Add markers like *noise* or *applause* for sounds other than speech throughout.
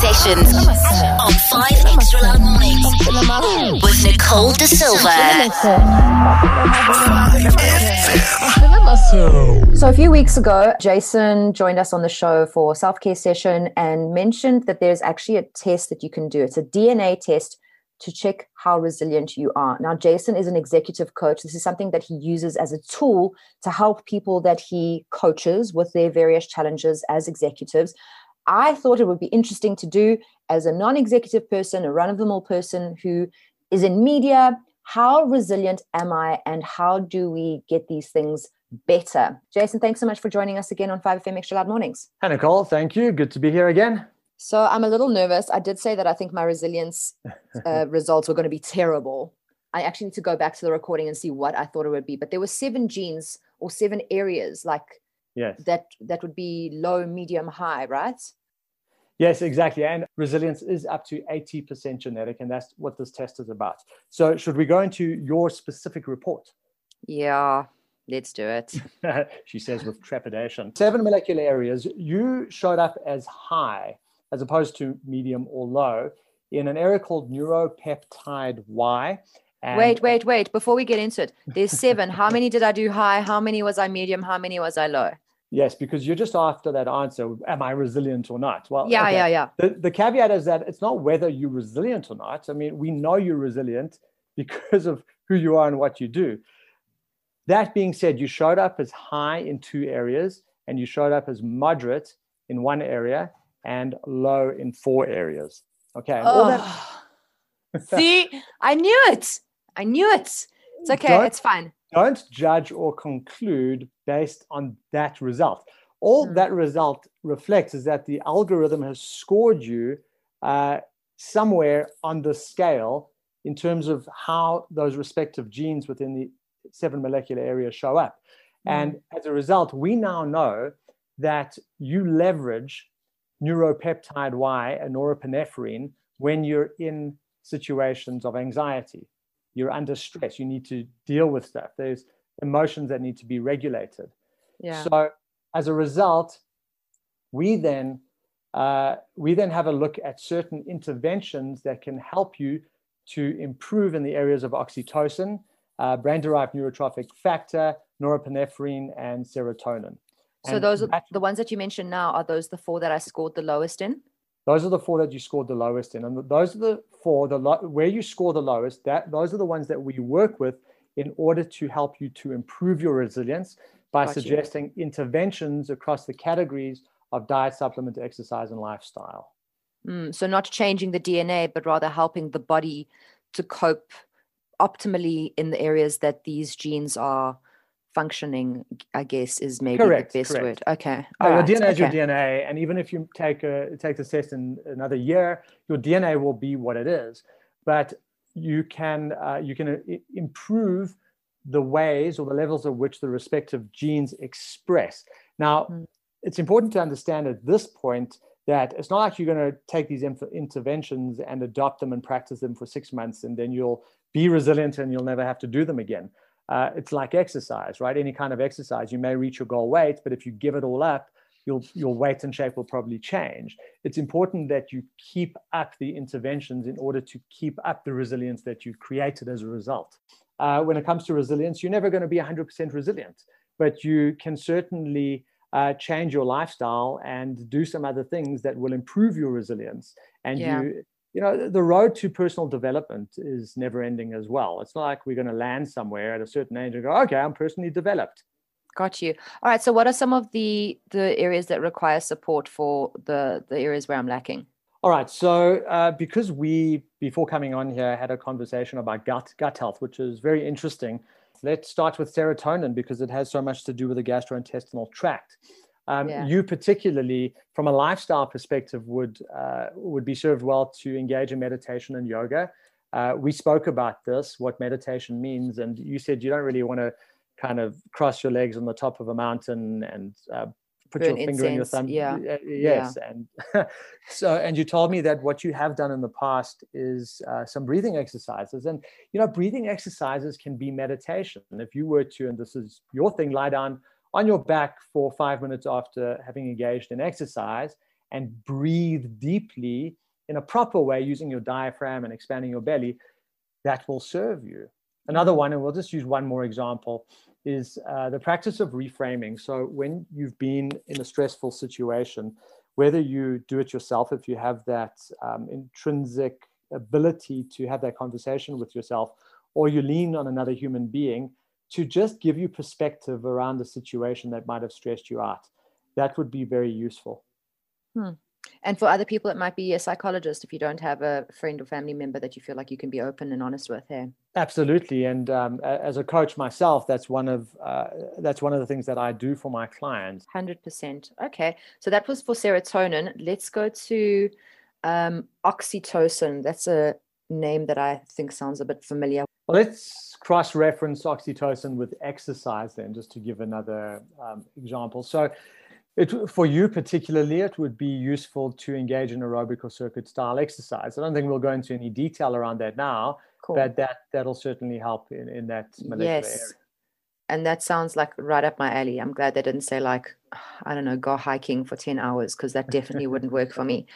Sessions on 5 Extra Loud Mornings with Nicole De Silva. So, a few weeks ago, Jason joined us on the show for self care session and mentioned that there's actually a test that you can do. It's a DNA test to check how resilient you are. Now, Jason is an executive coach. This is something that he uses as a tool to help people that he coaches with their various challenges as executives. I thought it would be interesting to do as a non executive person, a run of the mill person who is in media. How resilient am I, and how do we get these things better? Jason, thanks so much for joining us again on 5FM Extra Loud Mornings. Hi, Nicole. Thank you. Good to be here again. So I'm a little nervous. I did say that I think my resilience *laughs* uh, results were going to be terrible. I actually need to go back to the recording and see what I thought it would be. But there were seven genes or seven areas like yes. that that would be low, medium, high, right? Yes, exactly. And resilience is up to 80% genetic, and that's what this test is about. So should we go into your specific report? Yeah, let's do it. *laughs* she says with trepidation. Seven molecular areas. You showed up as high as opposed to medium or low in an area called neuropeptide Y. And wait, wait, wait. Before we get into it, there's seven. how many did I do high? How many was I medium? How many was I low? Yes, because you're just after that answer. Am I resilient or not? Well, yeah, okay. yeah, yeah. The, the caveat is that it's not whether you're resilient or not. I mean, we know you're resilient *laughs* because of who you are and what you do. That being said, you showed up as high in two areas and you showed up as moderate in one area and low in four areas. Okay. Oh. That... *laughs* See, I knew it. I knew it. It's okay. Don't, it's fine. Don't judge or conclude based on that result. All mm. that result reflects is that the algorithm has scored you uh, somewhere on the scale in terms of how those respective genes within the seven molecular areas show up. Mm. And as a result, we now know that you leverage neuropeptide Y and norepinephrine when you're in situations of anxiety. You're under stress. You need to deal with stuff. There's emotions that need to be regulated. Yeah. So as a result, we then uh, we then have a look at certain interventions that can help you to improve in the areas of oxytocin, uh, brain-derived neurotrophic factor, norepinephrine, and serotonin. So and those are that, the ones that you mentioned now. Are those the four that I scored the lowest in? Those are the four that you scored the lowest in, and those are the four the lo- where you score the lowest. That those are the ones that we work with in order to help you to improve your resilience by suggesting interventions across the categories of diet, supplement, exercise, and lifestyle. Mm, so not changing the DNA, but rather helping the body to cope optimally in the areas that these genes are functioning, I guess, is maybe correct, the best correct. word. Okay. No, your. DNA okay. is your DNA, and even if you take a take the test in another year, your DNA will be what it is. But you can uh, you can uh, improve the ways or the levels at which the respective genes express. Now, mm. it's important to understand at this point that it's not like you're going to take these inf- interventions and adopt them and practice them for six months, and then you'll be resilient and you'll never have to do them again uh, it's like exercise, right? Any kind of exercise, you may reach your goal weight, but if you give it all up, your, your weight and shape will probably change. It's important that you keep up the interventions in order to keep up the resilience that you've created as a result. Uh, when it comes to resilience, you're never going to be 100% resilient, but you can certainly uh, change your lifestyle and do some other things that will improve your resilience. And yeah. you you know the road to personal development is never ending as well it's not like we're going to land somewhere at a certain age and go okay i'm personally developed got you all right so what are some of the the areas that require support for the the areas where i'm lacking all right so uh, because we before coming on here had a conversation about gut gut health which is very interesting let's start with serotonin because it has so much to do with the gastrointestinal tract um, yeah. You particularly, from a lifestyle perspective, would uh, would be served well to engage in meditation and yoga. Uh, we spoke about this, what meditation means, and you said you don't really want to kind of cross your legs on the top of a mountain and uh, put Burn your finger in your thumb. Yeah. Yes, yeah. and *laughs* so and you told me that what you have done in the past is uh, some breathing exercises, and you know breathing exercises can be meditation. If you were to, and this is your thing, lie down on your back for five minutes after having engaged in exercise and breathe deeply in a proper way using your diaphragm and expanding your belly, that will serve you. Another one, and we'll just use one more example, is uh, the practice of reframing. So when you've been in a stressful situation, whether you do it yourself, if you have that um, intrinsic ability to have that conversation with yourself, or you lean on another human being to just give you perspective around the situation that might have stressed you out, that would be very useful. Hmm. And for other people, it might be a psychologist if you don't have a friend or family member that you feel like you can be open and honest with. Hey? Absolutely, and um, as a coach myself, that's one of uh, that's one of the things that I do for my clients. Hundred percent. Okay, so that was for serotonin. Let's go to um, oxytocin. That's a name that I think sounds a bit familiar. Well, let's cross-reference oxytocin with exercise then, just to give another um, example. So it, for you particularly, it would be useful to engage in aerobic or circuit style exercise. I don't think we'll go into any detail around that now, cool. but that that'll certainly help in, in that yes. area. And that sounds like right up my alley. I'm glad they didn't say like, I don't know, go hiking for 10 hours because that definitely wouldn't work for me.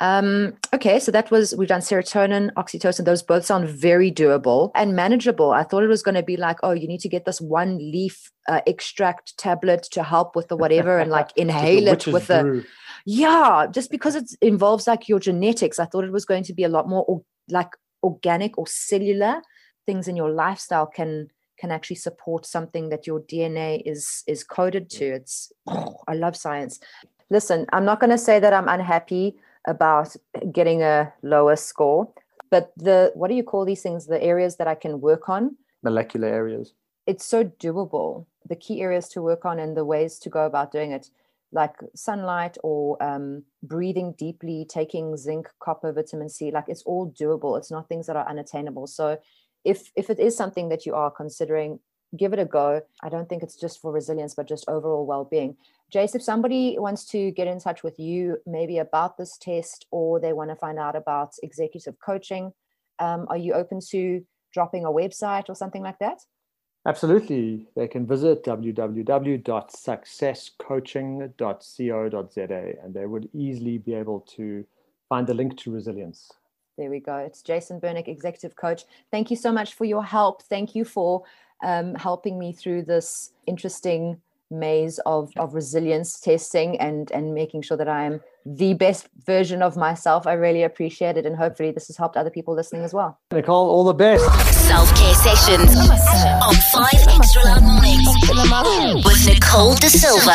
Um, okay, so that was we've done serotonin, oxytocin. Those both sound very doable and manageable. I thought it was going to be like, oh, you need to get this one leaf uh, extract tablet to help with the whatever, and like *laughs* inhale it with the. Yeah, just because it involves like your genetics, I thought it was going to be a lot more or, like organic or cellular things in your lifestyle can can actually support something that your DNA is is coded to. It's oh, *sighs* I love science. Listen, I'm not going to say that I'm unhappy about getting a lower score. But the what do you call these things? The areas that I can work on? Molecular areas. It's so doable. The key areas to work on and the ways to go about doing it, like sunlight or um, breathing deeply, taking zinc, copper, vitamin C, like it's all doable. It's not things that are unattainable. So if if it is something that you are considering give it a go. I don't think it's just for resilience, but just overall well being. Jace, if somebody wants to get in touch with you, maybe about this test, or they want to find out about executive coaching, um, are you open to dropping a website or something like that? Absolutely. They can visit www.successcoaching.co.za and they would easily be able to find the link to resilience. There we go. It's Jason Bernic, executive coach. Thank you so much for your help. Thank you for um, helping me through this interesting maze of, of resilience testing and and making sure that I am the best version of myself. I really appreciate it, and hopefully this has helped other people listening as well. Nicole, all the best. Self care sessions on Five Extra Loud Mornings with Nicole De Silva.